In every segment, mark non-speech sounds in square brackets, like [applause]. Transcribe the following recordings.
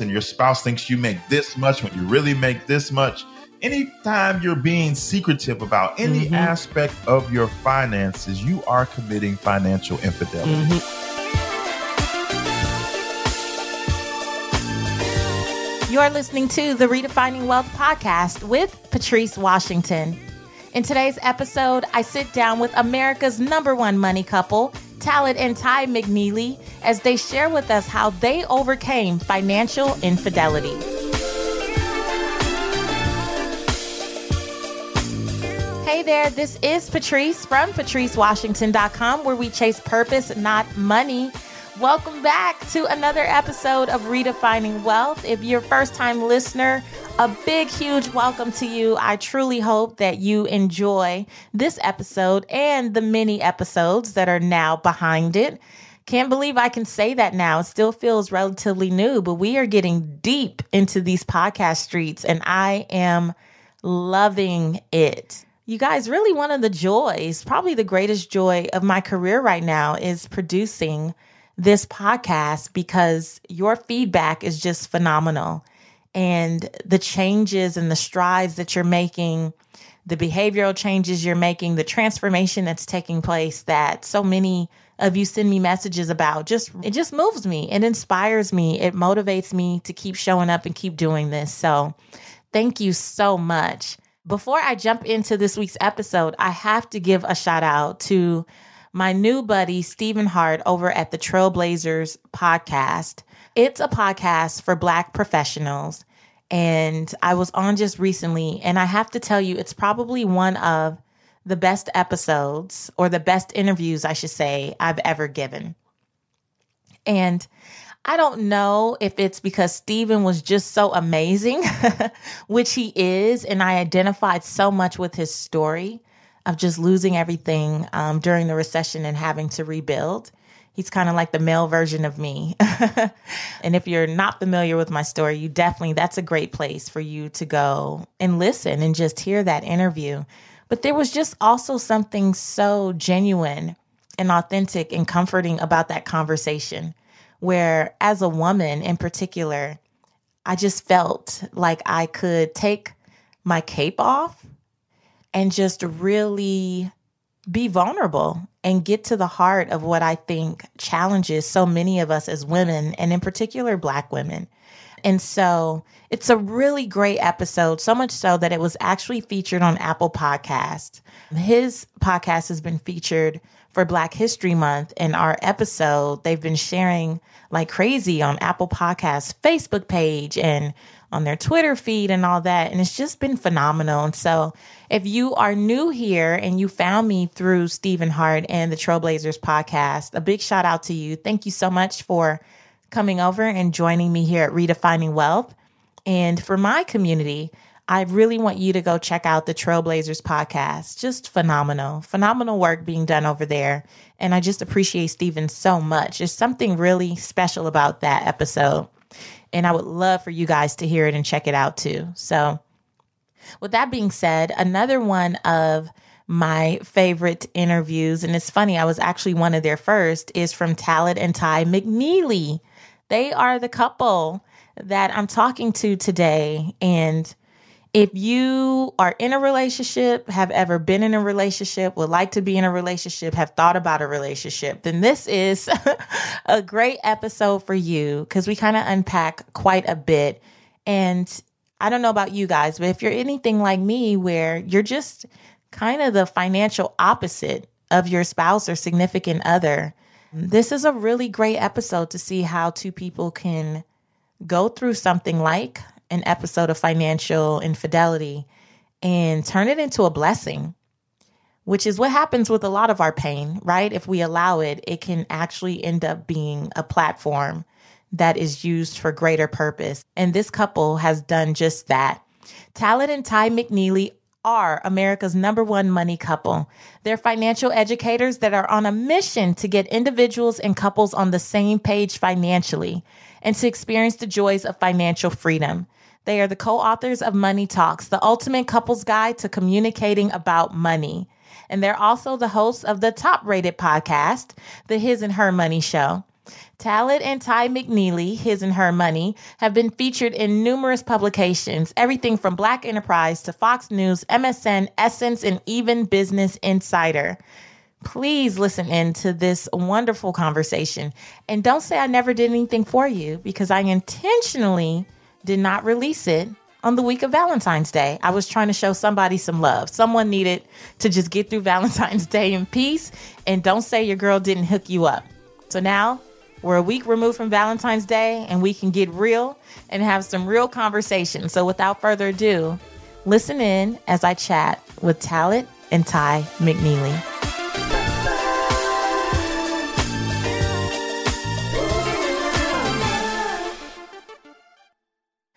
and your spouse thinks you make this much when you really make this much. Anytime you're being secretive about any mm-hmm. aspect of your finances, you are committing financial infidelity. Mm-hmm. You are listening to the Redefining Wealth podcast with Patrice Washington. In today's episode, I sit down with America's number one money couple, Talaat and Tai McNeely, as they share with us how they overcame financial infidelity. Hey there, this is Patrice from patricewashington.com, where we chase purpose, not money. Welcome back to another episode of Redefining Wealth. If you're a first time listener, a big, huge welcome to you. I truly hope that you enjoy this episode and the many episodes that are now behind it. Can't believe I can say that now. It still feels relatively new, but we are getting deep into these podcast streets and I am loving it. You guys, really one of the joys, probably the greatest joy of my career right now is producing this podcast because your feedback is just phenomenal. And the changes and the strides that you're making, the behavioral changes you're making, the transformation that's taking place that so many of you send me messages about just it just moves me. It inspires me. It motivates me to keep showing up and keep doing this. So thank you so much. Before i jump into this week's episode i have to give a shout out to my new buddy, Stephen Hart, over at the Trailblazers podcast. It's a podcast for Black professionals. And I was on just recently, and I have to tell you, it's probably one of the best episodes or the best interviews, I should say, I've ever given. And I don't know if it's because Stephen was just so amazing, [laughs] which he is, and I identified so much with his story of just losing everything um, during the recession and having to rebuild. He's kind of like the male version of me. [laughs] and if you're not familiar with my story, you definitely, that's a great place for you to go and listen and just hear that interview. But there was just also something so genuine and authentic and comforting about that conversation, where as a woman in particular, I just felt like I could take my cape off and just really be vulnerable and get to the heart of what I think challenges so many of us as women, and in particular, Black women. And so it's a really great episode, so much so that it was actually featured on Apple Podcast. His podcast has been featured for Black History Month, and our episode they've been sharing like crazy on Apple Podcast Facebook page and on their Twitter feed and all that. And it's just been phenomenal. And so if you are new here and you found me through Stephen Hart and the Trailblazers podcast, a big shout out to you. Thank you so much for coming over and joining me here at Redefining Wealth. And for my community, I really want you to go check out the Trailblazers podcast. Just phenomenal, phenomenal work being done over there. And I just appreciate Stephen so much. There's something really special about that episode. And I would love for you guys to hear it and check it out too. So, with that being said, another one of my favorite interviews, and it's funny, I was actually one of their first, is from Talaat and Tai McNeely. They are the couple that I'm talking to today. And if you are in a relationship, have ever been in a relationship, would like to be in a relationship, have thought about a relationship, then this is [laughs] a great episode for you because we kind of unpack quite a bit. And I don't know about you guys, but if you're anything like me, where you're just kind of the financial opposite of your spouse or significant other, this is a really great episode to see how two people can go through something like an episode of financial infidelity and turn it into a blessing, which is what happens with a lot of our pain, right? If we allow it, it can actually end up being a platform that is used for greater purpose. And this couple has done just that. Talaat and Tai McNeely are America's number one money couple. They're financial educators that are on a mission to get individuals and couples on the same page financially and to experience the joys of financial freedom. They are the co authors of Money Talks, the ultimate couples guide to communicating about money. And they're also the hosts of the top rated podcast, The His and Her Money Show. Talaat and Tai McNeely, his and her money, have been featured in numerous publications, everything from Black Enterprise to Fox News, MSN, Essence, and even Business Insider. Please listen in to this wonderful conversation. And don't say I never did anything for you because I intentionally did not release it on the week of Valentine's Day. I was trying to show somebody some love. Someone needed to just get through [laughs] Valentine's Day in peace. And don't say your girl didn't hook you up. So now we're a week removed from Valentine's Day and we can get real and have some real conversation. So without further ado, listen in as I chat with Talaat and Tai McNeely.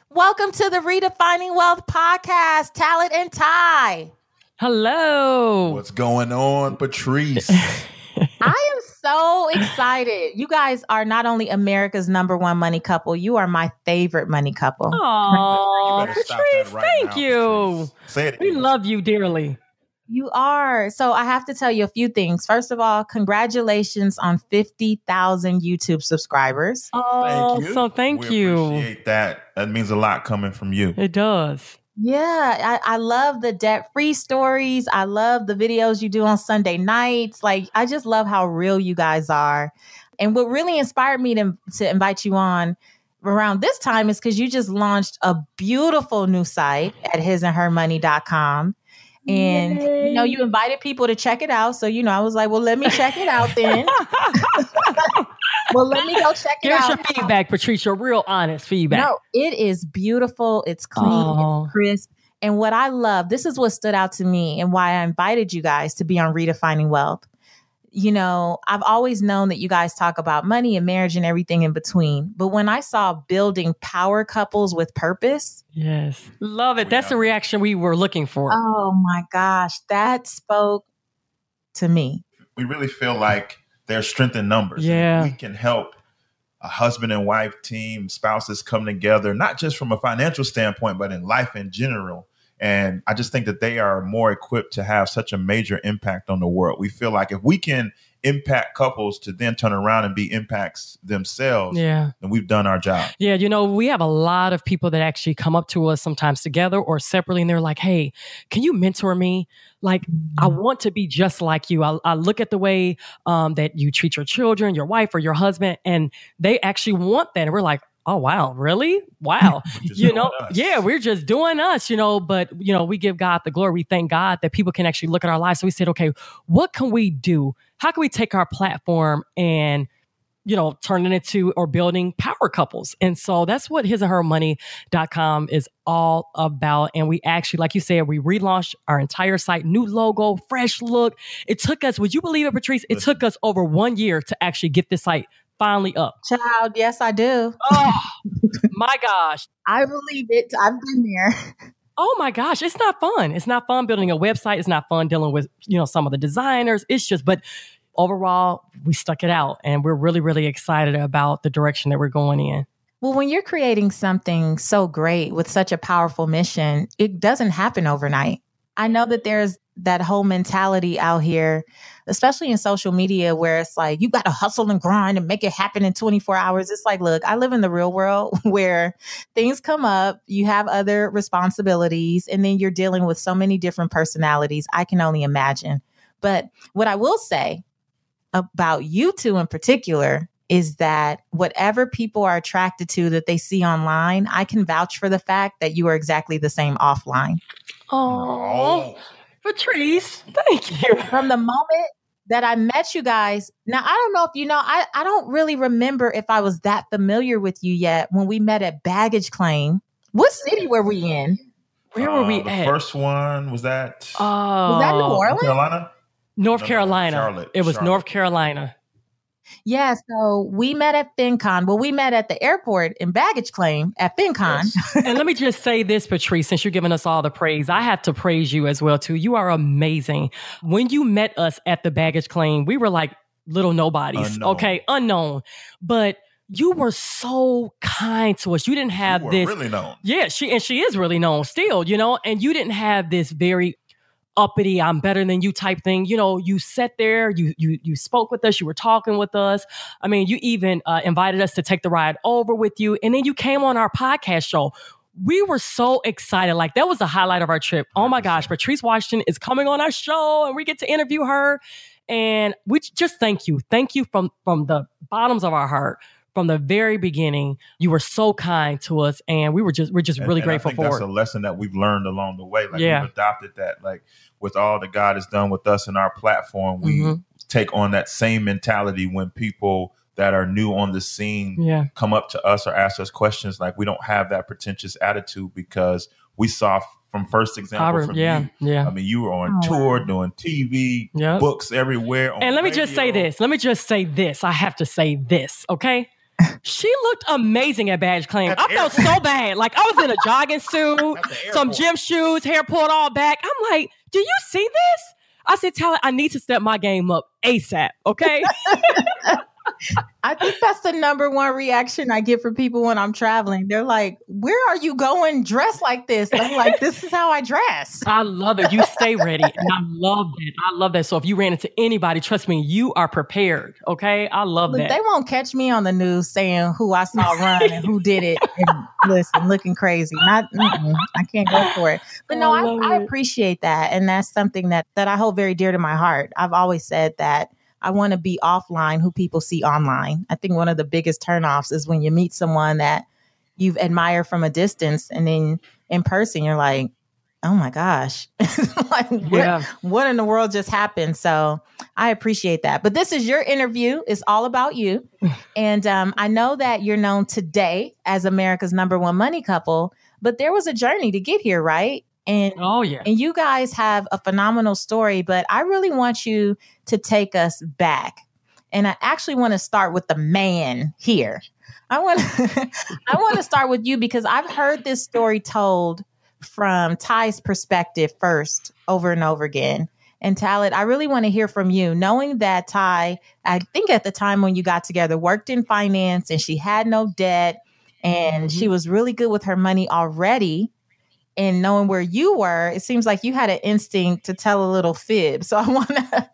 Welcome to the Redefining Wealth podcast, Talaat and Tai. Hello. What's going on, Patrice? [laughs] I am so excited. You guys are not only America's number one money couple, you are my favorite money couple. Oh, You Patrice, right thank now, you. Patrice. Say it. We love you dearly. You are. So I have to tell you a few things. First of all, congratulations on 50,000 YouTube subscribers. Oh, Thank you. so thank We you. Appreciate that. That means a lot coming from you. It does. Yeah, I, I love the debt free stories. I love the videos you do on Sunday nights. Like, I just love how real you guys are. And what really inspired me to, to invite you on around this time is because you just launched a beautiful new site at hisandhermoney.com. And you know, you invited people to check it out. So, you know, I was like, well, let me check it out then. [laughs] well, let me go check it Give us out. your feedback, Patricia. Real honest feedback. No, it is beautiful. It's clean, Oh. it's crisp. And what I love, this is what stood out to me and why I invited you guys to be on Redefining Wealth. You know, I've always known that you guys talk about money and marriage and everything in between. But when I saw building power couples with purpose, Yes. Love it. That's the reaction we were looking for. oh my gosh, that spoke to me. We really feel like there's strength in numbers. Yeah. We can help a husband and wife team, spouses come together, not just from a financial standpoint, but in life in general. And I just think that they are more equipped to have such a major impact on the world. We feel like if we can impact couples to then turn around and be impacts themselves, yeah. then we've done our job. Yeah, you know, we have a lot of people that actually come up to us sometimes together or separately, and they're like, hey, can you mentor me? Like, I want to be just like you. I, I look at the way um, that you treat your children, your wife, or your husband, and they actually want that. And we're like, oh, wow, really? Wow. [laughs] You know, yeah, we're just doing us, you know, but, you know, we give God the glory. We thank God that people can actually look at our lives. So we said, okay, what can we do? How can we take our platform and you know, turning it into or building power couples. And so that's what his and her money.com is all about. And we actually, like you said, we relaunched our entire site, new logo, fresh look. It took us, would you believe it, Patrice? It took us over one year to actually get this site finally up. Child, yes, I do. Oh my gosh. [laughs] I believe it. I've been there. Oh my gosh, it's not fun. It's not fun building a website. It's not fun dealing with, you know, some of the designers. It's just, but overall, we stuck it out and we're really, really excited about the direction that we're going in. Well, when you're creating something so great with such a powerful mission, it doesn't happen overnight. I know that there's that whole mentality out here, especially in social media, where it's like, you got to hustle and grind and make it happen in 24 hours. It's like, look, I live in the real world [laughs] where things come up, you have other responsibilities, and then you're dealing with so many different personalities. I can only imagine. But what I will say about you two in particular is that whatever people are attracted to that they see online, I can vouch for the fact that you are exactly the same offline. Oh, Patrice, thank you. From the moment that I met you guys, now I don't know if you know, I, I don't really remember if I was that familiar with you yet when we met at Baggage Claim. What city were we in? Where were we Uh, the at? First one was that Oh, Was that New Orleans? Carolina. North No, no, Carolina. Charlotte, it was Charlotte. North Carolina. Yeah, so we met at FinCon. Well, we met at the airport in Baggage Claim at FinCon. Yes. and let me just say this, Patrice, since you're giving us all the praise, I have to praise you as well too. You are amazing. When you met us at the baggage claim, we were like little nobodies. Unknown. Okay, unknown. But you were so kind to us. You didn't have You were this really known. Yeah, she and she is really known still, you know, and you didn't have this very uppity, I'm better than you type thing. You know, you sat there, you you you spoke with us, you were talking with us. I mean, you even uh, invited us to take the ride over with you, and then you came on our podcast show. We were so excited. Like that was the highlight of our trip. Oh my gosh, Patrice Washington is coming on our show, and we get to interview her. And we just thank you, thank you from from the bottoms of our heart from the very beginning. You were so kind to us, and we were just we're just really and, and grateful I think for that's it. a lesson that we've learned along the way. Like Yeah. we've adopted that. Like with all that God has done with us and our platform, we Mhm. take on that same mentality when people that are new on the scene yeah, come up to us or ask us questions. Like we don't have that pretentious attitude because we saw from first example Our- from yeah, you. yeah, I mean, you were on Oh, tour, doing TV, yeah. books everywhere. on And let me just say this. Let me just say this. I have to say this, okay? She looked amazing at Badge Claim. At I felt so bad. Like I was in a [laughs] jogging suit, some gym shoes, hair pulled all back. I'm like, do you see this? I said, Talaat, I need to step my game up ASAP, okay? [laughs] I think that's the number one reaction I get from people when I'm traveling. They're like, "Where are you going dressed like this?" And I'm like, [laughs] "This is how I dress." I love it. You stay ready. And I love that. I love that. So if you ran into anybody, trust me, you are prepared, okay? I love Look, that. they won't catch me on the news saying who I saw run and who did it. And listen, looking crazy. Not, I can't go for it. But no, I I, I appreciate that, and that's something that that I hold very dear to my heart. I've always said that I want to be offline who people see online. I think one of the biggest turnoffs is when you meet someone that you've admired from a distance, and then in person you're like, "Oh my gosh, [laughs] like what, yeah. what in the world just happened?" So I appreciate that. But this is your interview. It's all about you. [laughs] And um, I know that you're known today as America's number one money couple, but there was a journey to get here, right? And Oh yeah. and you guys have a phenomenal story, but I really want you to take us back. And I actually want to start with the man here. I want [laughs] I want to start with you because I've heard this story told from Tai's perspective first over and over again. And Talaat, I really want to hear from you, knowing that Tai, I think at the time when you got together, worked in finance and she had no debt and mm-hmm. she was really good with her money already. And knowing where you were, it seems like you had an instinct to tell a little fib. So [laughs] I want to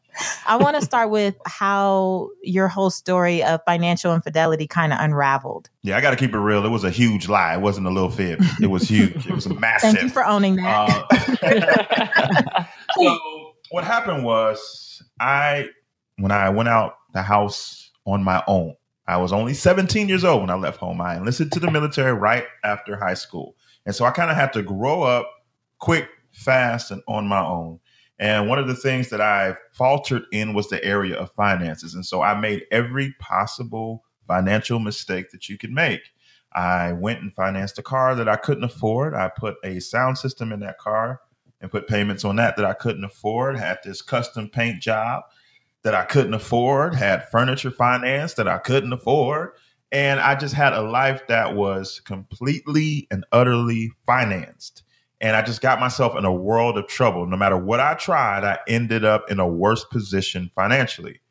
I want to start with how your whole story of financial infidelity kind of unraveled. Yeah, I got to keep it real. It was a huge lie. It wasn't a little fib. It was huge. It was massive. [laughs] Thank you for owning that. Uh, [laughs] so what happened was I when I went out the house on my own. I was only 17 years old when I left home. I enlisted to the military right after high school. And so I kind of had to grow up quick, fast, and on my own. And one of the things that I faltered in was the area of finances. And so I made every possible financial mistake that you could make. I went and financed a car that I couldn't afford. I put a sound system in that car and put payments on that that I couldn't afford. Had this custom paint job that I couldn't afford. Had furniture finance that I couldn't afford. And I just had a life that was completely and utterly financed. And I just got myself in a world of trouble. No matter what I tried, I ended up in a worse position financially.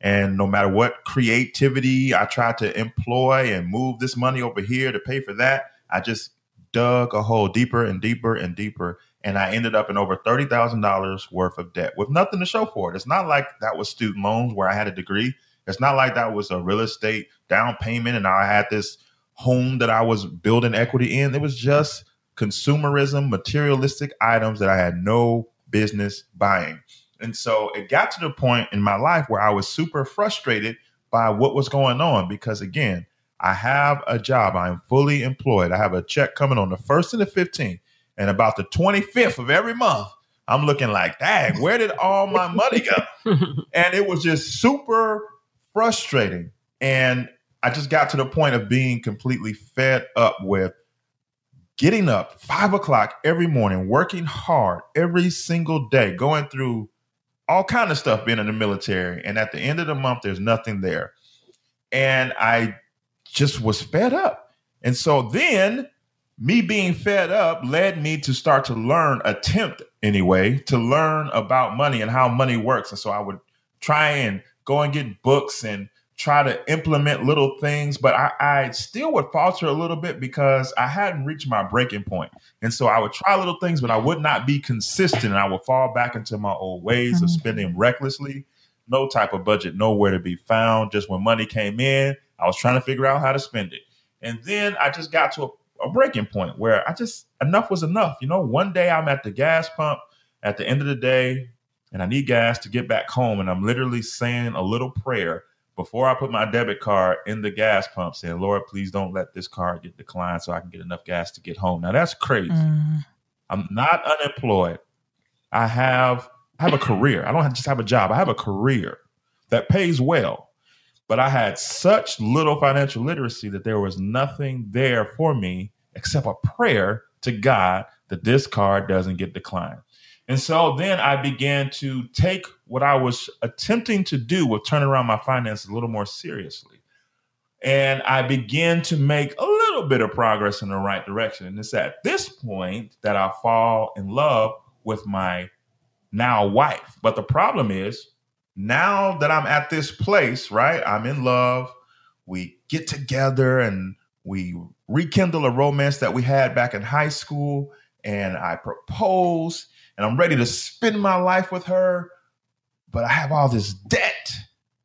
And no matter what creativity I tried to employ and move this money over here to pay for that, I just dug a hole deeper and deeper and deeper. And I ended up in over $30,000 worth of debt with nothing to show for it. It's not like that was student loans where I had a degree. It's not like that was a real estate down payment and I had this home that I was building equity in. It was just consumerism, materialistic items that I had no business buying. And so it got to the point in my life where I was super frustrated by what was going on because, again, I have a job. I'm fully employed. I have a check coming on the 1st and the 15th. And about the 25th of every month, I'm looking like, dang, where did all my money go? [laughs] and it was just super frustrating. And I just got to the point of being completely fed up with getting up five o'clock every morning, working hard every single day, going through all kind of stuff being in the military. And at the end of the month, there's nothing there. And I just was fed up. And so then me being fed up led me to start to learn, attempt anyway, to learn about money and how money works. And so I would try and go and get books and try to implement little things, but I, I, still would falter a little bit because I hadn't reached my breaking point. And so I would try little things, but I would not be consistent. And I would fall back into my old ways mm-hmm. of spending recklessly. No type of budget, nowhere to be found. Just when money came in, I was trying to figure out how to spend it. And then I just got to a, a breaking point where I just, enough was enough. You know, one day I'm at the gas pump at the end of the day and I need gas to get back home. And I'm literally saying a little prayer before I put my debit card in the gas pump, saying, Lord, please don't let this card get declined so I can get enough gas to get home. Now that's crazy. Mm. I'm not unemployed. I have I have a career. I don't just have a job. I have a career that pays well. But I had such little financial literacy that there was nothing there for me except a prayer to God that this card doesn't get declined. And so then I began to take what I was attempting to do with turning around my finances a little more seriously. And I began to make a little bit of progress in the right direction. And it's at this point that I fall in love with my now wife. But the problem is, now that I'm at this place, right? I'm in love. We get together and we rekindle a romance that we had back in high school. And I propose and I'm ready to spend my life with her, but I have all this debt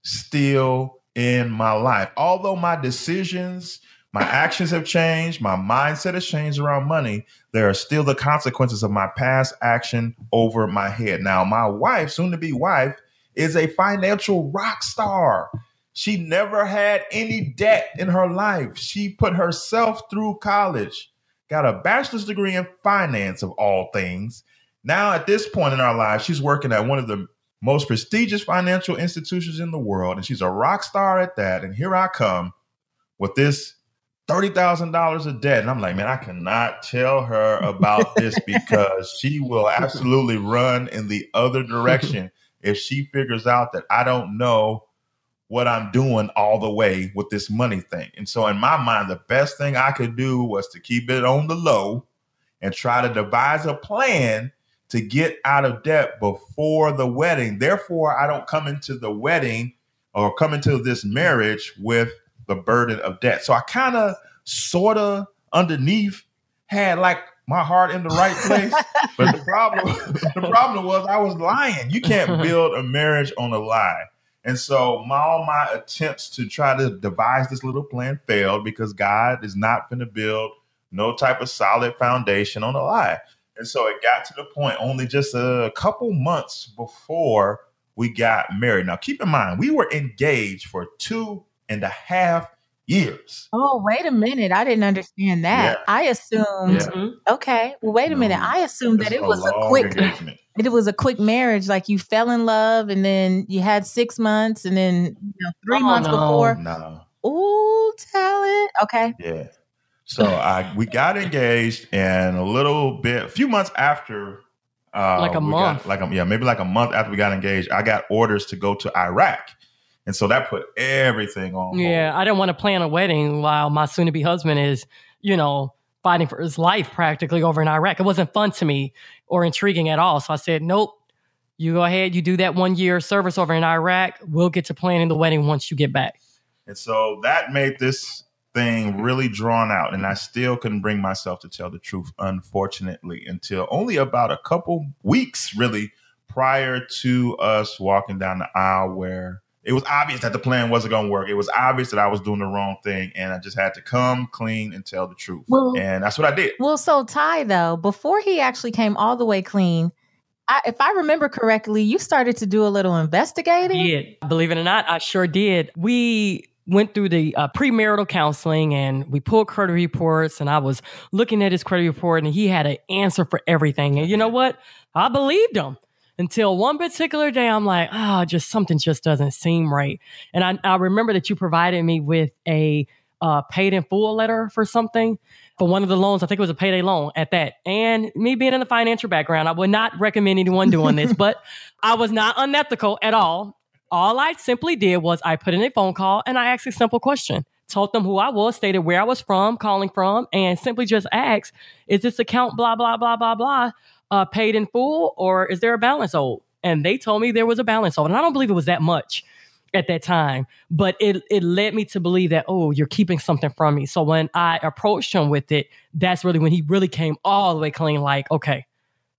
still in my life. Although my decisions, my actions have changed, my mindset has changed around money, there are still the consequences of my past action over my head. Now, my wife, soon to be wife, is a financial rock star. She never had any debt in her life. She put herself through college, got a bachelor's degree in finance of all things, now, at this point in our lives, she's working at one of the most prestigious financial institutions in the world, and she's a rock star at that. And here I come with this $30,000 of debt. And I'm like, man, I cannot tell her about this [laughs] because she will absolutely run in the other direction if she figures out that I don't know what I'm doing all the way with this money thing. And so, in my mind, the best thing I could do was to keep it on the low and try to devise a plan to get out of debt before the wedding. Therefore, I don't come into the wedding or come into this marriage with the burden of debt. So I kind of, sort of, underneath had like my heart in the right place. [laughs] but the problem, the problem was I was lying. You can't [laughs] build a marriage on a lie. And so my, all my attempts to try to devise this little plan failed because God is not going to build no type of solid foundation on a lie. And so it got to the point only just a couple months before we got married. Now, keep in mind, we were engaged for two and a half years. Oh, wait a minute. I didn't understand that. Yeah. I assumed, yeah. Mm-hmm. okay, well, wait a no, minute. I assumed that it was a, a quick, engagement. it was a quick marriage. Like you fell in love and then you had six months and then you know, three oh, months no. before. No. Ooh, tell it. Okay. Yeah. So I we got engaged, and a little bit, a few months after, uh, like a month, got, like a, yeah, maybe like a month after we got engaged, I got orders to go to Iraq, and so that put everything on. Yeah, hold. I didn't want to plan a wedding while my soon-to-be husband is, you know, fighting for his life practically over in Iraq. It wasn't fun to me or intriguing at all. So I said, nope. You go ahead, you do that one year service over in Iraq. We'll get to planning the wedding once you get back. And so that made this thing really drawn out and I still couldn't bring myself to tell the truth unfortunately until only about a couple weeks really prior to us walking down the aisle where it was obvious that the plan wasn't going to work. It was obvious that I was doing the wrong thing and I just had to come clean and tell the truth. Well, and that's what I did. Well, so Tai though, before he actually came all the way clean, I, if I remember correctly, you started to do a little investigating. Yeah, believe it or not, I sure did. We went through the uh, premarital counseling and we pulled credit reports and I was looking at his credit report and he had an answer for everything. And you know what? I believed him until one particular day I'm like, oh, just something just doesn't seem right. And I, I remember that you provided me with a uh, paid in full letter for something for one of the loans. I think it was a payday loan at that. And me being in the financial background, I would not recommend anyone doing this, [laughs] but I was not unethical at all all I simply did was I put in a phone call and I asked a simple question. Told them who I was, stated where I was from, calling from, and simply just asked, is this account blah, blah, blah, blah, blah, uh, paid in full or is there a balance owed? And they told me there was a balance owed. And I don't believe it was that much. at that time. But it it led me to believe that, oh, you're keeping something from me. So when I approached him with it, that's really when he really came all the way clean, like, okay,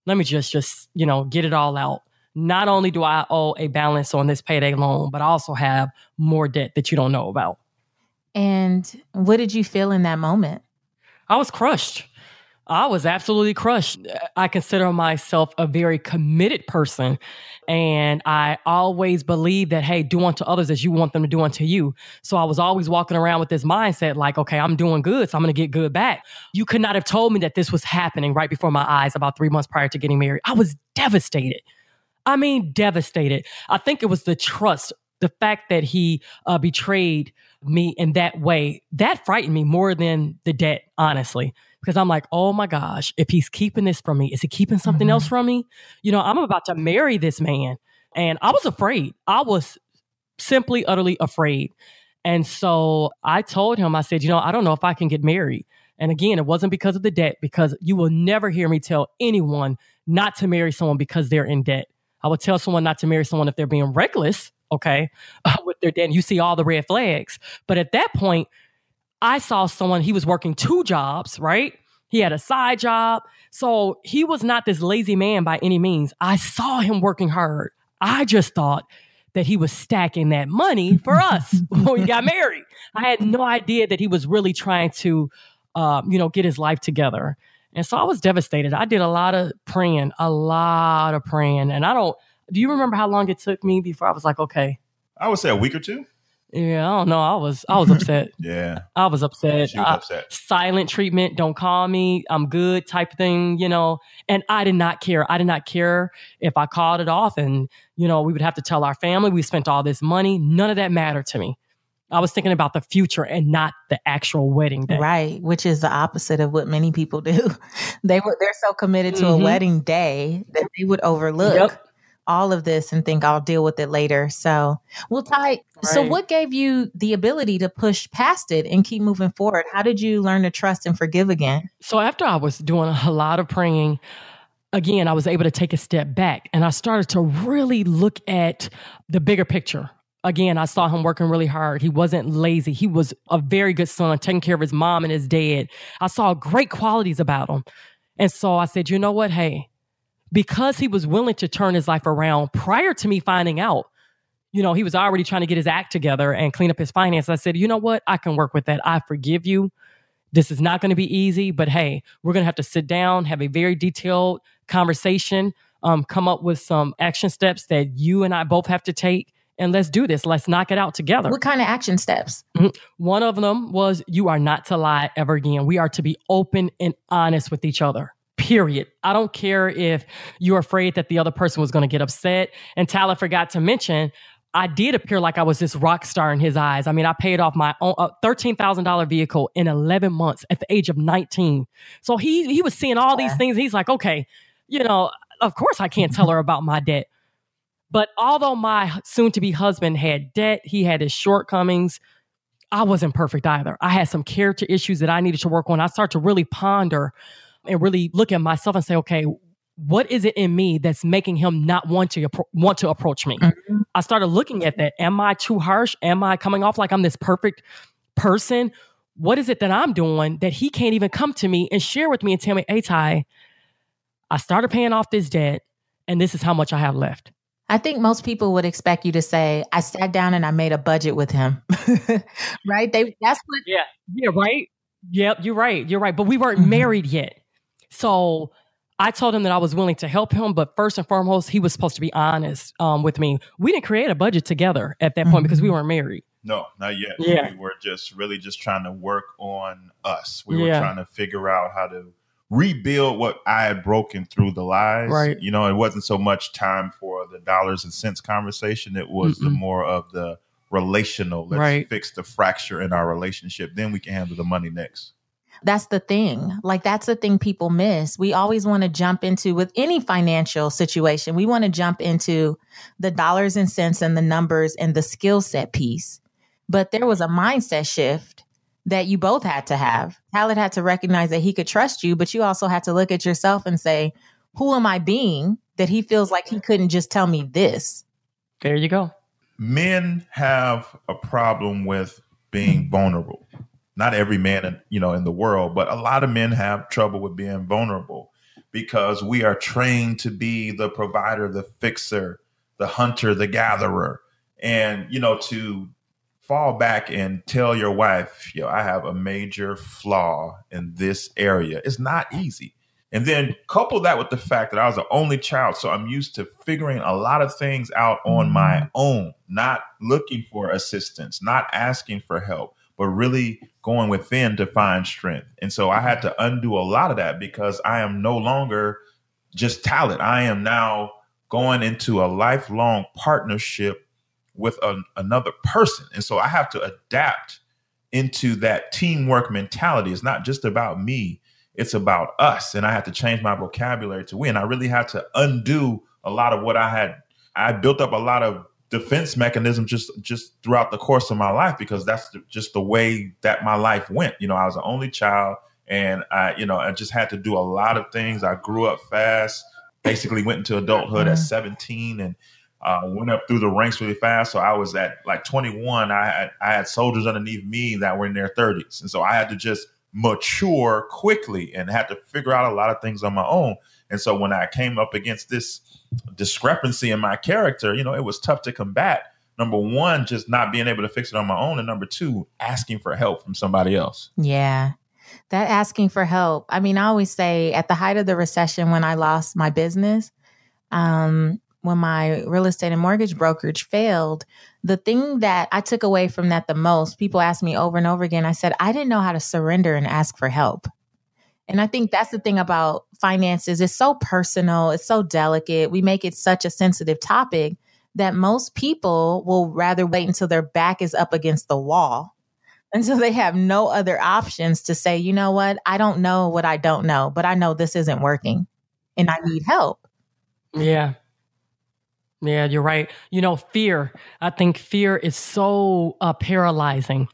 let me just just, you know, get it all out. Not only do I owe a balance on this payday loan, but I also have more debt that you don't know about. And what did you feel in that moment? I was crushed. I was absolutely crushed. I consider myself a very committed person. And I always believe that, hey, do unto others as you want them to do unto you. So I was always walking around with this mindset like, okay, I'm doing good, so I'm going to get good back. You could not have told me that this was happening right before my eyes about three months prior to getting married. I was devastated. I mean, devastated. I think it was the trust, the fact that he uh, betrayed me in that way, that frightened me more than the debt, honestly because I'm like, oh my gosh, if he's keeping this from me, is he keeping something mm-hmm. else from me? You know, I'm about to marry this man. And I was afraid. I was simply, utterly afraid. And so I told him, I said, you know, I don't know if I can get married. And again, it wasn't because of the debt, because you will never hear me tell anyone not to marry someone because they're in debt. I would tell someone not to marry someone if they're being reckless, okay, [laughs] uh, with their. And you see all the red flags. But at that point, I saw someone, he was working two jobs, right? He had a side job. So he was not this lazy man by any means. I saw him working hard. I just thought that he was stacking that money for us [laughs] when we got married. I had no idea that he was really trying to, uh, you know, get his life together. And so I was devastated. I did a lot of praying, a lot of praying. And I don't, do you remember how long it took me before I was like, okay? I would say a week or two. Yeah, I don't know. I was I was upset. [laughs] yeah. I was upset. Was upset. silent treatment, don't call me. I'm good type thing, you know. And I did not care. I did not care if I called it off and, you know, we would have to tell our family we spent all this money. None of that mattered to me. I was thinking about the future and not the actual wedding day. Right, which is the opposite of what many people do. [laughs] They were they're so committed to mm-hmm. a wedding day that they would overlook yep all of this and think I'll deal with it later. So, well, Tai, right. so what gave you the ability to push past it and keep moving forward? How did you learn to trust and forgive again? So, after I was doing a lot of praying, again, I was able to take a step back and I started to really look at the bigger picture. Again, I saw him working really hard. He wasn't lazy. He was a very good son, taking care of his mom and his dad. I saw great qualities about him. And so I said, you know what? Hey, because he was willing to turn his life around prior to me finding out. You know, he was already trying to get his act together and clean up his finances. I said, you know what? I can work with that. I forgive you. This is not going to be easy, but hey, we're going to have to sit down, have a very detailed conversation, um, come up with some action steps that you and I both have to take and let's do this. Let's knock it out together. What kind of action steps? Mm-hmm. One of them was you are not to lie ever again. We are to be open and honest with each other period. I don't care if you're afraid that the other person was going to get upset. And Talaat forgot to mention, I did appear like I was this rock star in his eyes. I mean, I paid off my own uh, $13,000 vehicle in 11 months at the age of 19. So he he was seeing all these things. He's like, okay, you know, of course I can't tell her about my debt. But although my soon to be husband had debt, he had his shortcomings. I wasn't perfect either. I had some character issues that I needed to work on. I started to really ponder and really look at myself and say, okay, what is it in me that's making him not want to want to approach me? Mm-hmm. I started looking at that. Am I too harsh? Am I coming off like I'm this perfect person? What is it that I'm doing that he can't even come to me and share with me and tell me, hey, Tai, I started paying off this debt and this is how much I have left. I think most people would expect you to say, I sat down and I made a budget with him. [laughs] right? They that's what Yeah. Yeah, right. Yep, you're right. You're right. But we weren't mm-hmm. married yet. So I told him that I was willing to help him, but first and foremost, he was supposed to be honest um, with me. We didn't create a budget together at that point mm-hmm. because we weren't married. No, not yet. Yeah. We were just really just trying to work on us. We were trying to figure out how to rebuild what I had broken through the lies. Right. You know, it wasn't so much time for the dollars and cents conversation. It was Mm-mm. the more of the relational. Let's right. fix the fracture in our relationship. Then we can handle the money next. That's the thing. Like, that's the thing people miss. We always want to jump into, with any financial situation, we want to jump into the dollars and cents and the numbers and the skill set piece. But there was a mindset shift that you both had to have. Khaled had to recognize that he could trust you, but you also had to look at yourself and say, who am I being that he feels like he couldn't just tell me this? There you go. men have a problem with being [laughs] vulnerable. Not every man, in, you know, in the world, but a lot of men have trouble with being vulnerable because we are trained to be the provider, the fixer, the hunter, the gatherer, and you know to fall back and tell your wife, yo, I have a major flaw in this area. It's not easy. And then couple that with the fact that I was the only child. So I'm used to figuring a lot of things out on my mm-hmm. own, not looking for assistance, not asking for help, but really going within to find strength. And so I had to undo a lot of that because I am no longer just Talaat. I am now going into a lifelong partnership with a, another person. And so I have to adapt into that teamwork mentality. It's not just about me, it's about us. And I had to change my vocabulary to win. I really had to undo a lot of what I had. I built up a lot of defense mechanism just just throughout the course of my life because that's the, just the way that my life went. You know, I was an only child, and I, you know, I just had to do a lot of things. I grew up fast. Basically, went into adulthood mm-hmm. at 17 and uh, went up through the ranks really fast. So I was at like 21. I had I had soldiers underneath me that were in their 30s, and so I had to just mature quickly and had to figure out a lot of things on my own. And so when I came up against this discrepancy in my character, you know, it was tough to combat. Number one, just not being able to fix it on my own. And number two, asking for help from somebody else. Yeah. That asking for help. I mean, I always say at the height of the recession when I lost my business, um, when my real estate and mortgage brokerage failed, the thing that I took away from that the most, people asked me over and over again, I said, I didn't know how to surrender and ask for help. And I think that's the thing about finances. It's so personal, it's so delicate. We make it such a sensitive topic that most people will rather wait until their back is up against the wall. [laughs] Until they have no other options to say, you know what, I don't know what I don't know, but I know this isn't working and I need help. Yeah. Yeah, you're right. You know, fear. I think fear is so uh, paralyzing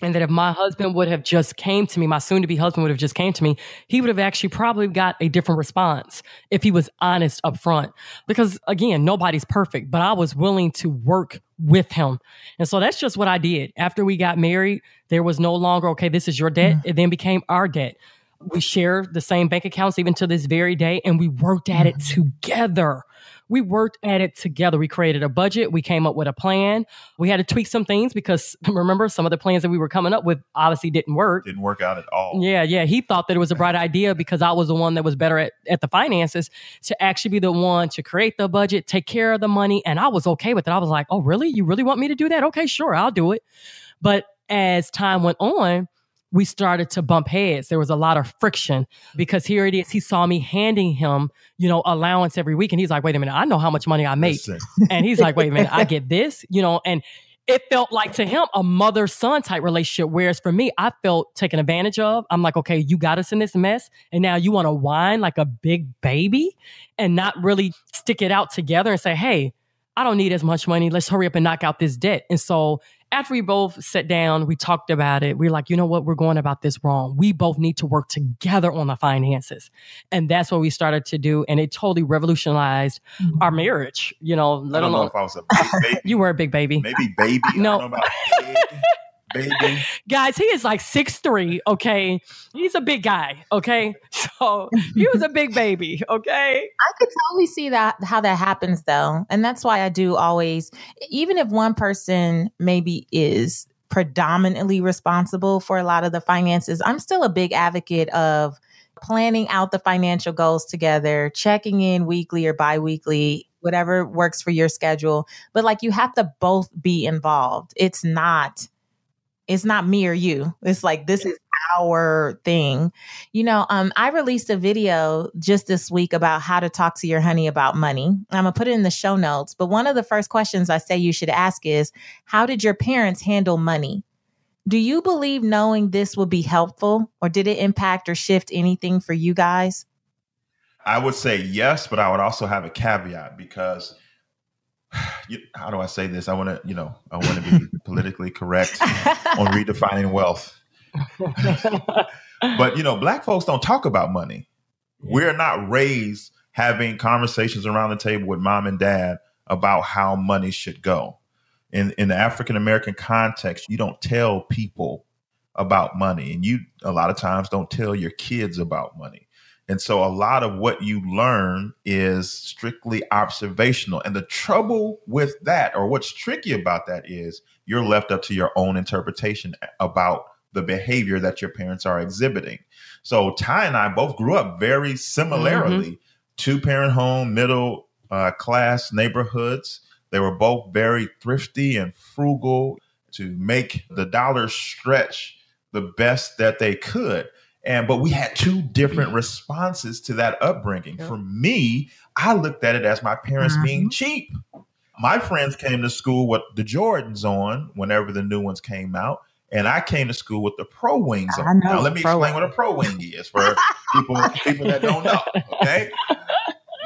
and that if my husband would have just came to me my soon to be husband would have just came to me he would have actually probably got a different response if he was honest up front because again nobody's perfect but i was willing to work with him and so that's just what i did after we got married there was no longer okay this is your debt mm. it then became our debt we share the same bank accounts even to this very day and we worked at it mm. together we worked at it together. We created a budget. We came up with a plan. We had to tweak some things because [laughs] remember, some of the plans that we were coming up with obviously didn't work. Didn't work out at all. Yeah, yeah. He thought that it was a bright idea because I was the one that was better at, at the finances to actually be the one to create the budget, take care of the money. And I was okay with it. I was like, oh, really? You really want me to do that? Okay, sure, I'll do it. But as time went on, we started to bump heads. There was a lot of friction because here it is. He saw me handing him, you know, allowance every week. And he's like, wait a minute, I know how much money I make. and he's like, wait a minute, I [laughs] get this, you know, and it felt like to him a mother son type relationship. Whereas for me, I felt taken advantage of. I'm like, okay, you got us in this mess. And now you want to whine like a big baby and not really stick it out together and say, hey, I don't need as much money. Let's hurry up and knock out this debt. And so after we both sat down, we talked about it. We are like, you know what? We're going about this wrong. We both need to work together on the finances. And that's what we started to do. And it totally revolutionized mm-hmm. our marriage. You know, let I don't know if I was a big [laughs] baby. you were a big baby. Maybe baby. No baby. Guys, he is like six three. okay? He's a big guy, okay? [laughs] So he was a big baby, okay? I could totally see that how that happens though. And that's why I do always even if one person maybe is predominantly responsible for a lot of the finances, I'm still a big advocate of planning out the financial goals together, checking in weekly or biweekly, whatever works for your schedule. But like you have to both be involved. It's not it's not me or you. It's like this is our thing. You know, um, I released a video just this week about how to talk to your honey about money. I'm gonna put it in the show notes. But one of the first questions I say you should ask is, how did your parents handle money? Do you believe knowing this would be helpful, or did it impact or shift anything for you guys? I would say yes, but I would also have a caveat because [sighs] how do I say this? I want to, you know, I want to be [laughs] politically correct [laughs] on redefining wealth. [laughs] but you know, black folks don't talk about money. We're not raised having conversations around the table with mom and dad about how money should go. in in the African American context, you don't tell people about money, and you a lot of times don't tell your kids about money. And so a lot of what you learn is strictly observational. And the trouble with that, or what's tricky about that, is you're left up to your own interpretation about the behavior that your parents are exhibiting. So Tai and I both grew up very similarly, mm-hmm. two parent home, middle uh, class neighborhoods. They were both very thrifty and frugal to make the dollar stretch the best that they could. And but we had two different responses to that upbringing. Yep. For me, I looked at it as my parents mm-hmm. being cheap. My friends came to school with the Jordans on whenever the new ones came out. And I came to school with the pro wings on. Now let me explain what a pro wing is for [laughs] people people that don't know. Okay.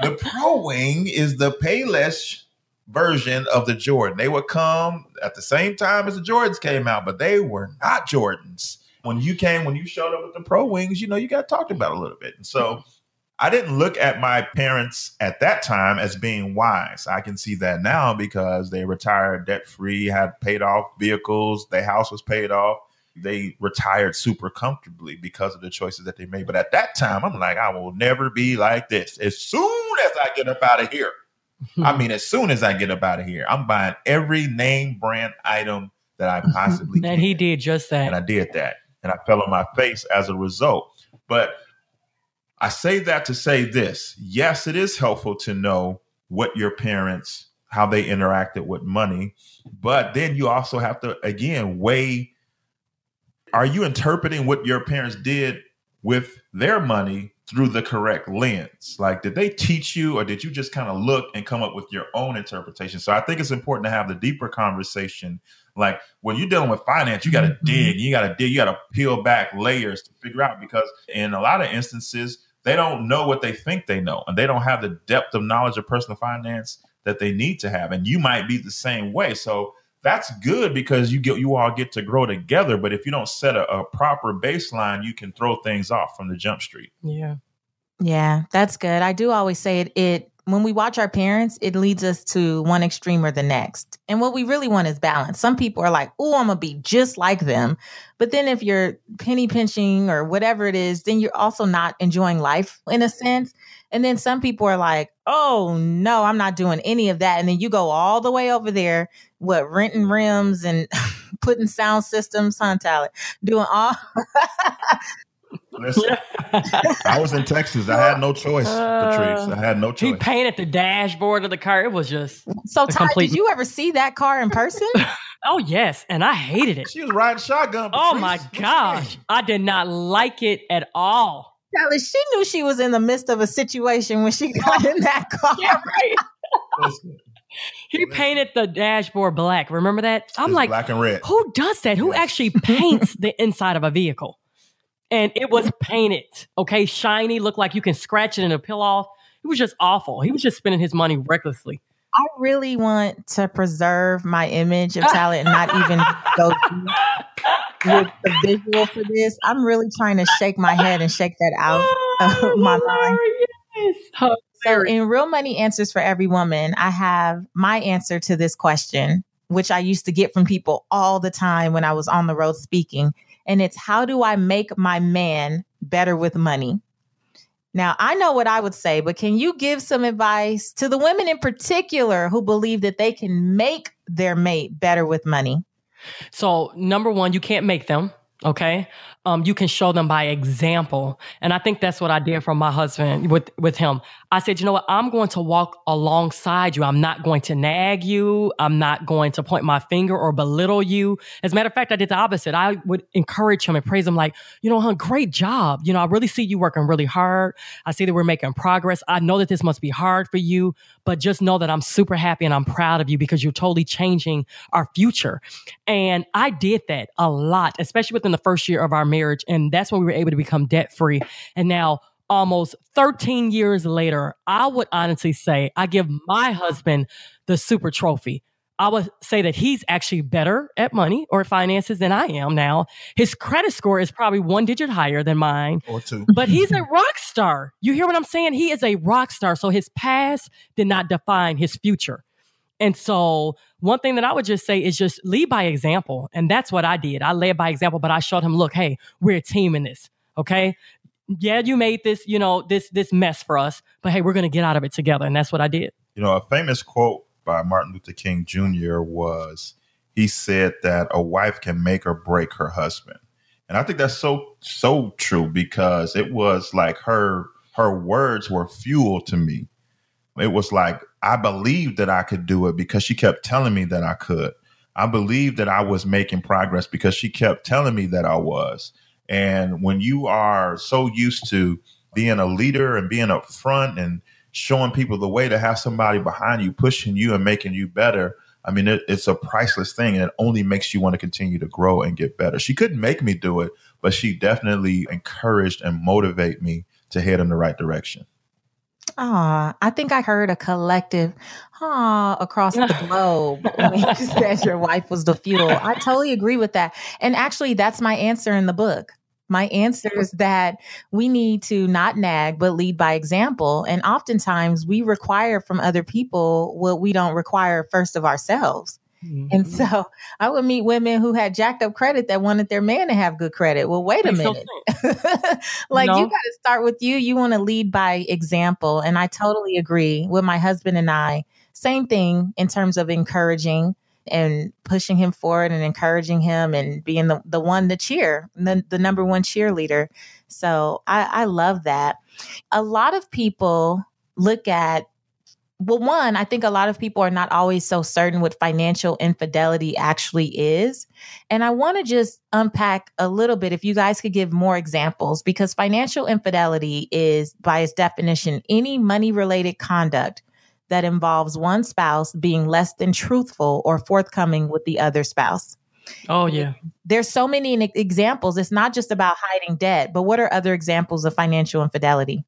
The pro wing is the Payless version of the Jordan. They would come at the same time as the Jordans came out, but they were not Jordans when you came, when you showed up with the pro wings, you know, you got talked about a little bit. And so I didn't look at my parents at that time as being wise. I can see that now because they retired debt free, had paid off vehicles, their house was paid off. They retired super comfortably because of the choices that they made. But at that time, I'm like, I will never be like this. As soon as I get up out of here, I [laughs] mean, as soon as I get up out of here, I'm buying every name brand item that I [laughs] possibly can. And he did just that. And I did that and I fell on my face as a result. But I say that to say this yes, it is helpful to know what your parents, how they interacted with money, but then you also have to, again, weigh are you interpreting what your parents did with their money through the correct lens? Like, did they teach you, or did you just kind of look and come up with your own interpretation? So I think it's important to have the deeper conversation like when you're dealing with finance, you got to mm-hmm. dig, you got to dig, you got to peel back layers to figure out because in a lot of instances, they don't know what they think they know and they don't have the depth of knowledge of personal finance that they need to have. And you might be the same way. So that's good because you get you all get to grow together. But if you don't set a, a proper baseline, you can throw things off from the jump street. Yeah. Yeah, that's good. I do always say it it when we watch our parents, it leads us to one extreme or the next. And what we really want is balance. Some people are like, oh, I'm going to be just like them. But then if you're penny pinching or whatever it is, then you're also not enjoying life in a sense. And then some people are like, oh, no, I'm not doing any of that. And then you go all the way over there, what, renting rims and [laughs] putting sound systems, on talent, doing all. [laughs] Listen, I was in Texas. I had no choice, Patrice. I had no choice. He painted the dashboard of the car. It was just so. Tai, complete... did you ever see that car in person? [laughs] oh yes, and I hated it. She was riding shotgun. Patrice. Oh my gosh, I did not like it at all. Kelly, she knew she was in the midst of a situation when she got in that car. Yeah, right. [laughs] He painted the dashboard black. Remember that? I'm it's like, black and red. Who does that? Who actually paints the inside of a vehicle? And it was painted, okay, shiny, looked like you can scratch it and it'll peel off. It was just awful. He was just spending his money recklessly. I really want to preserve my image of Talaat and not even [laughs] go with the visual for this. I'm really trying to shake my head and shake that out oh, of [laughs] my mind. Yes. So, in Real Money Answers for Every Woman, I have my answer to this question, which I used to get from people all the time when I was on the road speaking and it's how do I make my man better with money? Now, I know what I would say, but can you give some advice to the women in particular who believe that they can make their mate better with money? So, number one, you can't make them. Okay um, you can show them by example. And I think that's what I did from my husband with, with him. I said, you know what? I'm going to walk alongside you. I'm not going to nag you. I'm not going to point my finger or belittle you. As a matter of fact, I did the opposite. I would encourage him and praise him like, you know, hun, great job. You know, I really see you working really hard. I see that we're making progress. I know that this must be hard for you, but just know that I'm super happy and I'm proud of you because you're totally changing our future. And I did that a lot, especially within the first year of our marriage. And that's when we were able to become debt free. And now, almost 13 years later, I would honestly say I give my husband the super trophy. I would say that he's actually better at money or finances than I am now. His credit score is probably one digit higher than mine. Or two. But he's a [laughs] rock star. You hear what I'm saying? He is a rock star. So his past did not define his future. And so one thing that I would just say is just lead by example. And that's what I did. I led by example, but I showed him, look, hey, we're a team in this. Okay. Yeah, you made this, you know, this this mess for us, but hey, we're gonna get out of it together. And that's what I did. You know, a famous quote by Martin Luther King Jr. was he said that a wife can make or break her husband. And I think that's so so true because it was like her her words were fuel to me. It was like I believed that I could do it because she kept telling me that I could. I believed that I was making progress because she kept telling me that I was. And when you are so used to being a leader and being up front and showing people the way to have somebody behind you pushing you and making you better, I mean, it, it's a priceless thing and it only makes you want to continue to grow and get better. She couldn't make me do it, but she definitely encouraged and motivated me to head in the right direction. Ah, I think I heard a collective ah across the [laughs] globe when you said your wife was the fuel. I totally agree with that. And actually, that's my answer in the book. My answer is that we need to not nag, but lead by example. And oftentimes we require from other people what we don't require first of ourselves. Mm-hmm. And so I would meet women who had jacked up credit that wanted their man to have good credit. Well, wait a minute. [laughs] like no. you got to start with you. You want to lead by example. And I totally agree with my husband and I. Same thing in terms of encouraging and pushing him forward and encouraging him and being the, the one to cheer, the, the number one cheerleader. So I, I love that. A lot of people look at well, one, I think a lot of people are not always so certain what financial infidelity actually is. And I want to just unpack a little bit if you guys could give more examples, because financial infidelity is, by its definition, any money related conduct that involves one spouse being less than truthful or forthcoming with the other spouse. Oh, yeah. There's so many examples. It's not just about hiding debt, but what are other examples of financial infidelity?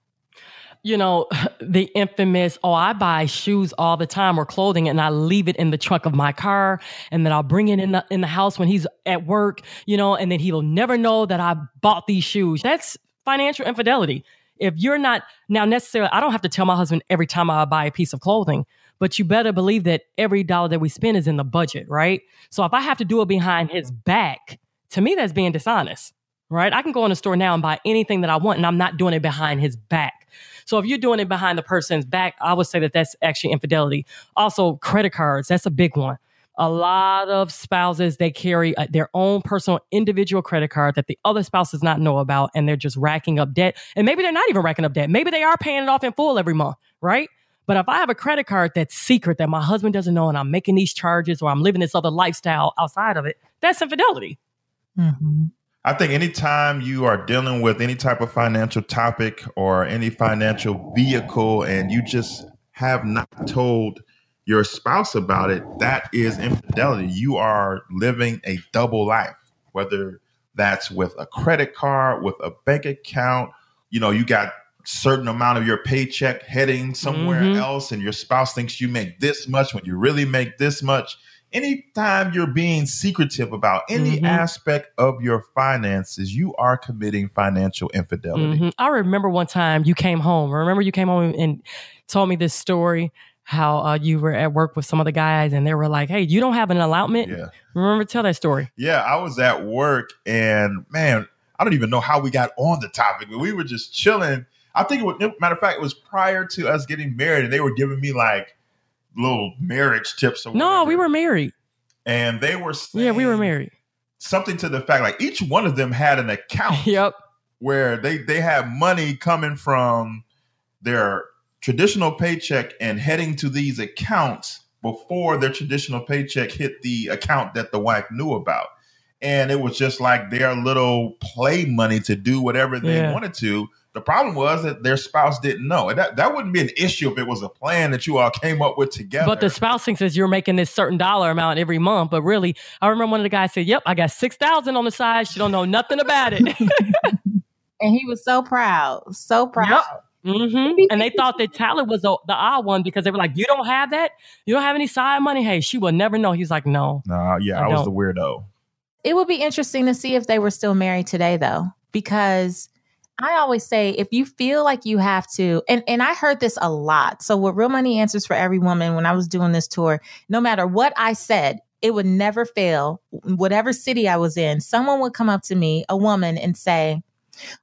You know, [laughs] the infamous, oh, I buy shoes all the time or clothing and I leave it in the trunk of my car and then I'll bring it in the, in the house when he's at work, you know, and then he'll never know that I bought these shoes. That's financial infidelity if you're not now necessarily, I don't have to tell my husband every time I buy a piece of clothing, but you better believe that every dollar that we spend is in the budget, right? So if I have to do it behind his back, to me, that's being dishonest, right? I can go in the store now and buy anything that I want, and I'm not doing it behind his back. So if you're doing it behind the person's back, I would say that that's actually infidelity. Also, credit cards, that's a big one. A lot of spouses they carry uh, their own personal individual credit card that the other spouse does not know about and they're just racking up debt. And maybe they're not even racking up debt. Maybe they are paying it off in full every month right? But if i have a credit card that's secret that my husband doesn't know and i'm making these charges or i'm living this other lifestyle outside of it that's infidelity. Mm-hmm. I think anytime you are dealing with any type of financial topic or any financial vehicle and you just have not told your spouse about it, that is infidelity. You are living a double life, whether that's with a credit card, with a bank account. You know, you got certain amount of your paycheck heading somewhere mm-hmm. else, and your spouse thinks you make this much when you really make this much. Anytime you're being secretive about any mm-hmm. aspect of your finances, you are committing financial infidelity. Mm-hmm. I remember one time you came home. Remember you came home and told me this story how uh, you were at work with some of the guys and they were like, "Hey, you don't have an allotment." Yeah. Remember, tell that story. Yeah, I was at work and man, I don't even know how we got on the topic, but we were just chilling. I think it was matter of fact, it was prior to us getting married, and they were giving me like little marriage tips. Or no, whatever. we were married, and they were yeah, we were married. Something to the fact like each one of them had an account. [laughs] yep. Where they they had money coming from their traditional paycheck and heading to these accounts before their traditional paycheck hit the account that the wife knew about. And it was just like their little play money to do whatever they yeah. wanted to. The problem was that their spouse didn't know. And that, that wouldn't be an issue if it was a plan that you all came up with together. But the spouse thinks that you're making this certain dollar amount every month. But really, I remember one of the guys said, Yep, I got 6000 on the side. She don't know nothing about it. [laughs] and he was so proud. So proud. Yep. Mm-hmm. And they thought that Tyler was the, the odd one because they were like, "You don't have that. You don't have any side money. Hey, she will never know." He's like, "No, nah, yeah, I, I was the weirdo." It would be interesting to see if they were still married today, though, because I always say if you feel like you have to, and, and I heard this a lot. So with Real Money Answers for Every Woman, when I was doing this tour, no matter what I said, it would never fail. Whatever city I was in, someone would come up to me, a woman, and say,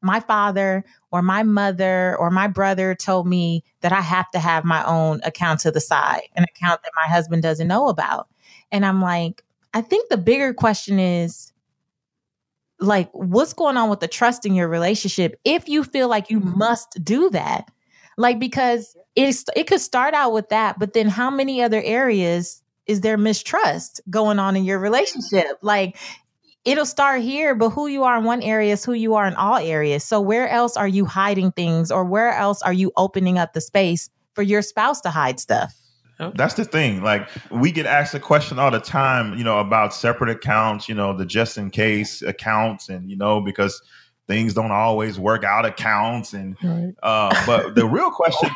my father or my mother or my brother told me that I have to have my own account to the side, an account that my husband doesn't know about. And I'm like, I think the bigger question is like, what's going on with the trust in your relationship if you feel like you mm-hmm. must do that? Like, because it's, it could start out with that, but then how many other areas is there mistrust going on in your relationship? Like, it'll start here, but who you are in one area is who you are in all areas. So where else are you hiding things or where else are you opening up the space for your spouse to hide stuff? That's the thing. Like we get asked a question all the time, you know, about separate accounts, you know, the just in case accounts and you know, because things don't always work out accounts and right. uh but the real [laughs] question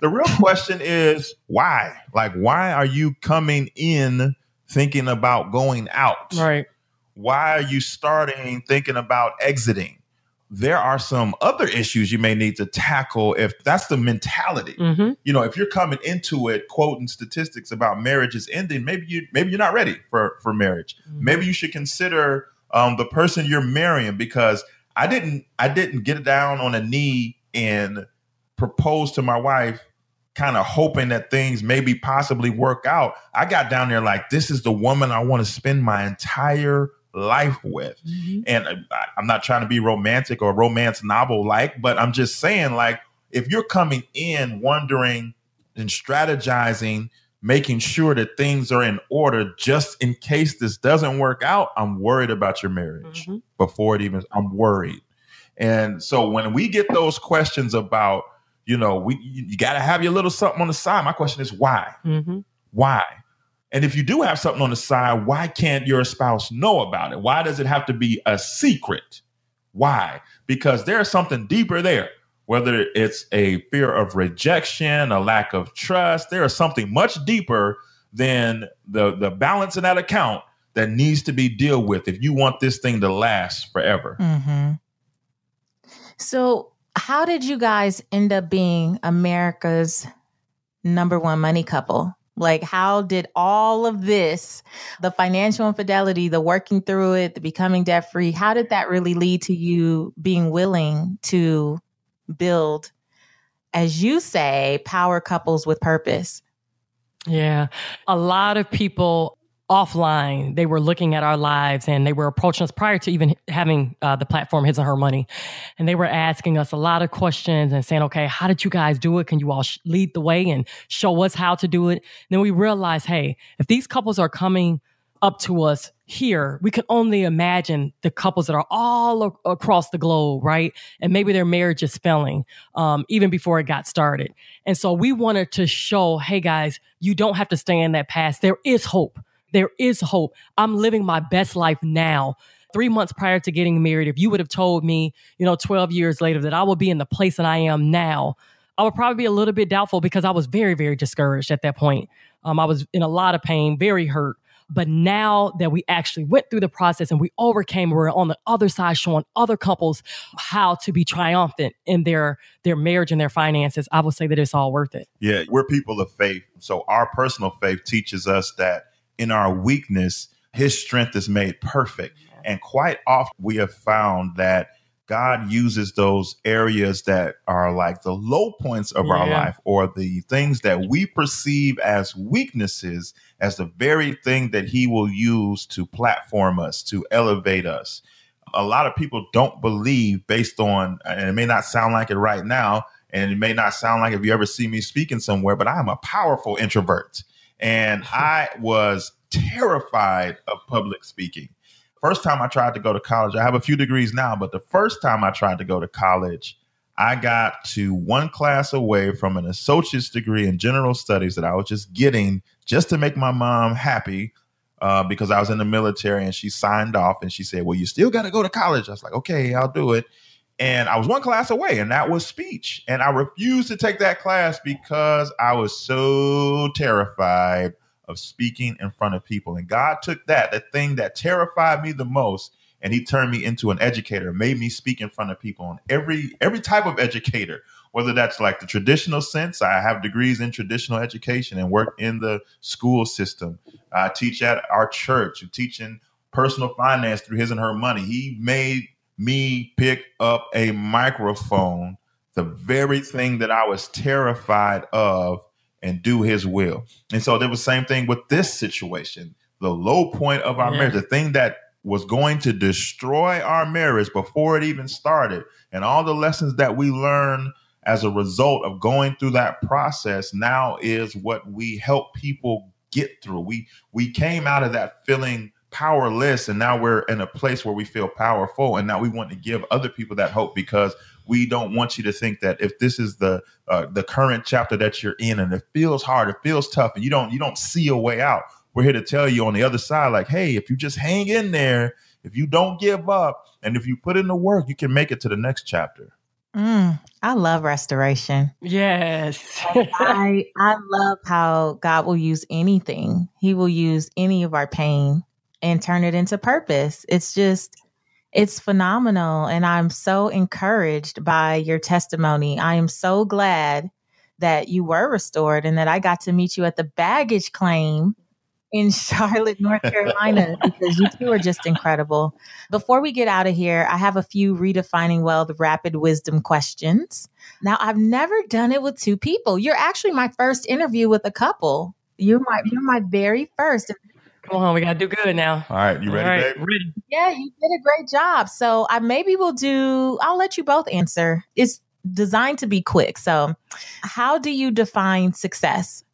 the real question is why? Like why are you coming in thinking about going out? Right why are you starting thinking about exiting? There are some other issues you may need to tackle if that's the mentality. Mm-hmm. You know, if you're coming into it quoting statistics about marriages ending, maybe you maybe you're not ready for for marriage. Mm-hmm. Maybe you should consider um, the person you're marrying because I didn't I didn't get down on a knee and propose to my wife kind of hoping that things maybe possibly work out. I got down there like this is the woman I want to spend my entire life with. Mm-hmm. And I, I'm not trying to be romantic or romance novel like, but I'm just saying, like, if you're coming in wondering and strategizing, making sure that things are in order just in case this doesn't work out, I'm worried about your marriage mm-hmm. before it even, I'm worried. And so when we get those questions about, you know, we you, you got to have your little something on the side. My question is why? Mm-hmm. Why? And if you do have something on the side, why can't your spouse know about it? Why does it have to be a secret? Why? Because there's something deeper there. Whether it's a fear of rejection, a lack of trust, there is something much deeper than the, the balance in that account that needs to be dealt with if you want this thing to last forever. Mm-hmm. So, how did you guys end up being America's number one money couple? Like, how did all of this, the financial infidelity, the working through it, the becoming debt free, how did that really lead to you being willing to build, as you say, power couples with purpose? Yeah. A lot of people offline. They were looking at our lives and they were approaching us prior to even having uh, the platform his and her money. And they were asking us a lot of questions and saying okay how did you guys do it? Can you all sh- lead the way and show us how to do it? And then we realized hey if these couples are coming up to us here we can only imagine the couples that are all across the globe right? And maybe their marriage is failing um, even before it got started. And so we wanted to show hey guys you don't have to stay in that past. There is hope there is hope. I'm living my best life now. Three months prior to getting married, if you would have told me, you know, 12 years later that I would be in the place that I am now, I would probably be a little bit doubtful because I was very, very discouraged at that point. Um, I was in a lot of pain, very hurt. But now that we actually went through the process and we overcame, we're on the other side showing other couples how to be triumphant in their their marriage and their finances. I would say that it's all worth it. Yeah, we're people of faith. So our personal faith teaches us that in our weakness, his strength is made perfect. And quite often we have found that God uses those areas that are like the low points of yeah. our life or the things that we perceive as weaknesses as the very thing that he will use to platform us, to elevate us. A lot of people don't believe based on, and it may not sound like it right now, and it may not sound like if you ever see me speaking somewhere, but I'm a powerful introvert. And [laughs] I was terrified of public speaking. First time I tried to go to college, I have a few degrees now, but the first time I tried to go to college, I got to one class away from an associate's degree in general studies that I was just getting just to make my mom happy uh, because I was in the military and she signed off and she said, Well, you still got to go to college. I was like, Okay, I'll do it. And I was one class away, and that was speech. And I refused to take that class because I was so terrified of speaking in front of people. And God took that, the thing that terrified me the most, and he turned me into an educator, made me speak in front of people on every every type of educator, whether that's like the traditional sense. I have degrees in traditional education and work in the school system. I teach at our church, teaching personal finance through his and her money. He made me pick up a microphone, the very thing that I was terrified of, and do his will. And so there was the same thing with this situation. The low point of our marriage, the thing that was going to destroy our marriage before it even started, and all the lessons that we learned as a result of going through that process now is what we help people get through. We we came out of that feeling powerless and now we're in a place where we feel powerful and now we want to give other people that hope because we don't want you to think that if this is the uh, the current chapter that you're in and it feels hard it feels tough and you don't you don't see a way out we're here to tell you on the other side like hey if you just hang in there if you don't give up and if you put in the work you can make it to the next chapter Mm, I love restoration. Yes. I I love how God will use anything. He will use any of our pain and turn it into purpose. It's just, it's phenomenal. And I'm so encouraged by your testimony. I am so glad that you were restored and that I got to meet you at the baggage claim in [laughs] Charlotte, North [laughs] Carolina, because you two are just incredible. Before we get out of here, I have a few redefining wealth rapid wisdom questions. Now, I've never done it with two people. You're actually my first interview with a couple. You're my you're my very first. Come on, we gotta do good now. All right, you ready, All right, ready. Yeah, you did a great job. So I maybe we'll do. I'll let you both answer. It's designed to be quick. So, how do you define success?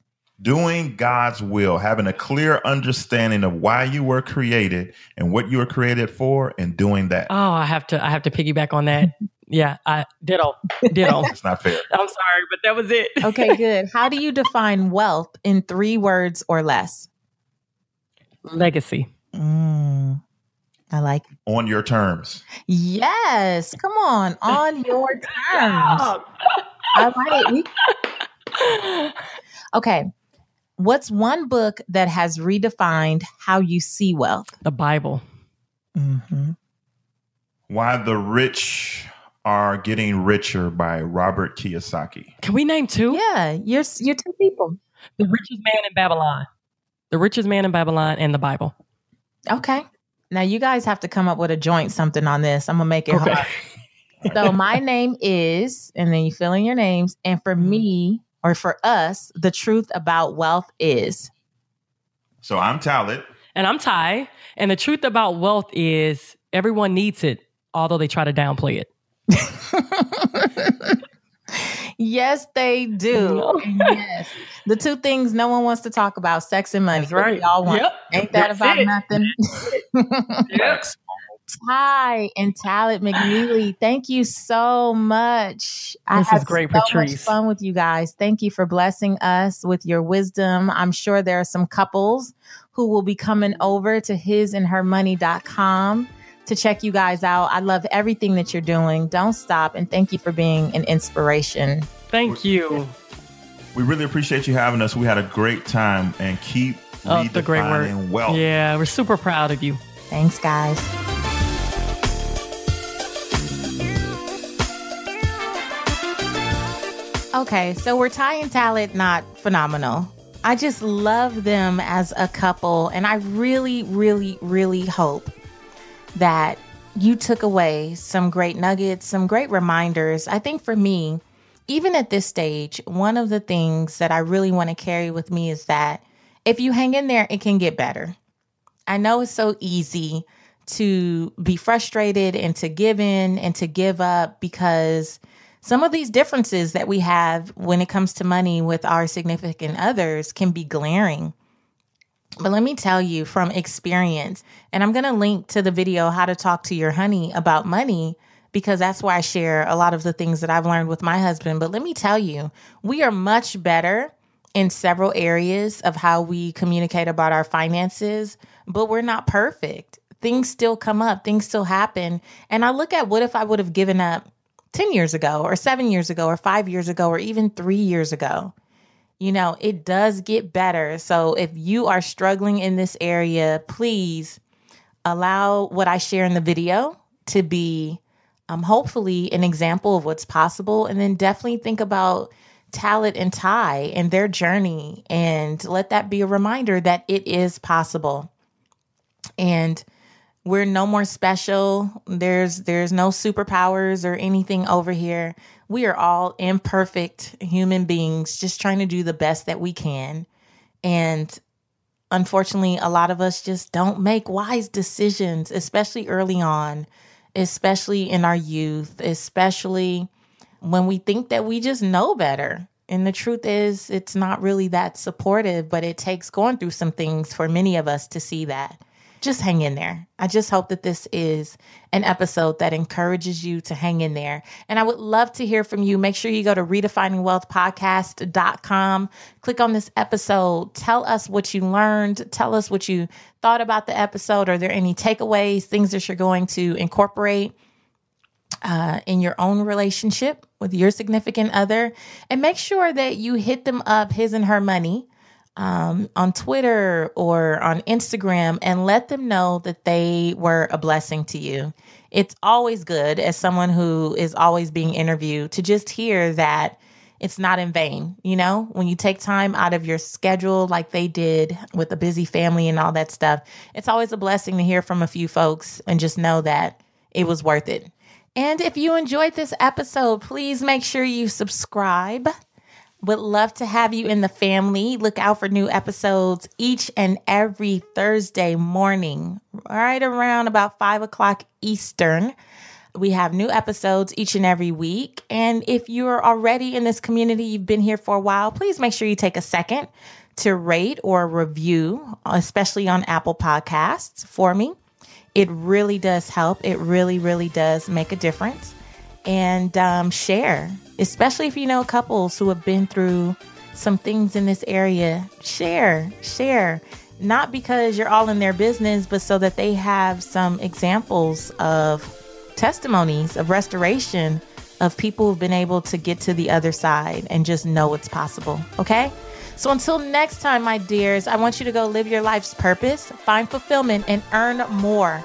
Doing God's will, having a clear understanding of why you were created and what you were created for, and doing that. Oh, I have to. I have to piggyback on that. [laughs] Yeah, I ditto, ditto. [laughs] it's not fair. I'm sorry, but that was it. okay, [laughs] good. How do you define wealth in three words or less? Legacy. Mm, I like it. On your terms. Yes. Come on. [laughs] On your terms. All right. okay. What's one book that has redefined how you see wealth? The Bible. Mm-hmm. Why the Rich Are Getting Richer by Robert Kiyosaki. Can we name two? Yeah, you're, you're two people. The Richest Man in Babylon. The Richest Man in Babylon and the Bible. Okay. Now you guys have to come up with a joint something on this. I'm gonna make it okay. hard. so my name is, and then you fill in your names. And for mm-hmm. me or for us, the truth about wealth is. So I'm Talaat. And I'm Tai. And the truth about wealth is everyone needs it, although they try to downplay it. [laughs] Yes, they do. [laughs] yes. The two things no one wants to talk about, sex and money. That's right. Y'all want. Yep. Ain't that That's about it. nothing? [laughs] yes. Tai and Talaat McNeely, thank you so much. This I is great, so Patrice. Much fun with you guys. Thank you for blessing us with your wisdom. I'm sure there are some couples who will be coming over to hisandhermoney.com to check you guys out. I love everything that you're doing. Don't stop. And thank you for being an inspiration. Thank you. We really appreciate you having us. We had a great time and keep oh, the great work. wealth. Yeah, we're super proud of you. Thanks, guys. Okay, so we're Tai and Talaat not phenomenal. I just love them as a couple, and I really, really, really hope that you took away some great nuggets, some great reminders. I think for me, even at this stage, one of the things that I really want to carry with me is that if you hang in there, it can get better. I know it's so easy to be frustrated and to give in and to give up because some of these differences that we have when it comes to money with our significant others can be glaring. But let me tell you from experience, and I'm going to link to the video, How to Talk to Your Honey About Money, because that's where I share a lot of the things that I've learned with my husband. But let me tell you, we are much better in several areas of how we communicate about our finances, but we're not perfect. Things still come up, things still happen. And I look at what if I would have given up 10 years ago, or seven years ago, or five years ago, or even three years ago? You know, it does get better. So if you are struggling in this area, please allow what I share in the video to be um, hopefully an example of what's possible. And then definitely think about Talaat and Tai and their journey and let that be a reminder that it is possible. And we're no more special. There's there's no superpowers or anything over here. We are all imperfect human beings just trying to do the best that we can. And unfortunately, a lot of us just don't make wise decisions, especially early on, especially in our youth, especially when we think that we just know better. And the truth is, it's not really that supportive, but it takes going through some things for many of us to see that just hang in there. I just hope that this is an episode that encourages you to hang in there. And I would love to hear from you. Make sure you go to redefiningwealthpodcast.com, click on this episode, tell us what you learned, tell us what you thought about the episode. Are there any takeaways, things that you're going to incorporate? Uh, in your own relationship with your significant other, and make sure that you hit them up, his and her money, um, on Twitter or on Instagram and let them know that they were a blessing to you. It's always good, as someone who is always being interviewed, to just hear that it's not in vain. You know, when you take time out of your schedule, like they did with a busy family and all that stuff, it's always a blessing to hear from a few folks and just know that it was worth it. And if you enjoyed this episode, please make sure you subscribe would love to have you in the family. Look out for new episodes each and every Thursday morning, right around about five o'clock Eastern. We have new episodes each and every week. And if you're already in this community, you've been here for a while, please make sure you take a second to rate or review, especially on Apple Podcasts for me. It really does help. It really, really does make a difference. And um, share especially if you know couples who have been through some things in this area. Share, share. Not because you're all in their business, but so that they have some examples of testimonies of restoration of people who've been able to get to the other side and just know it's possible. Okay? So until next time, my dears, I want you to go live your life's purpose, find fulfillment, and earn more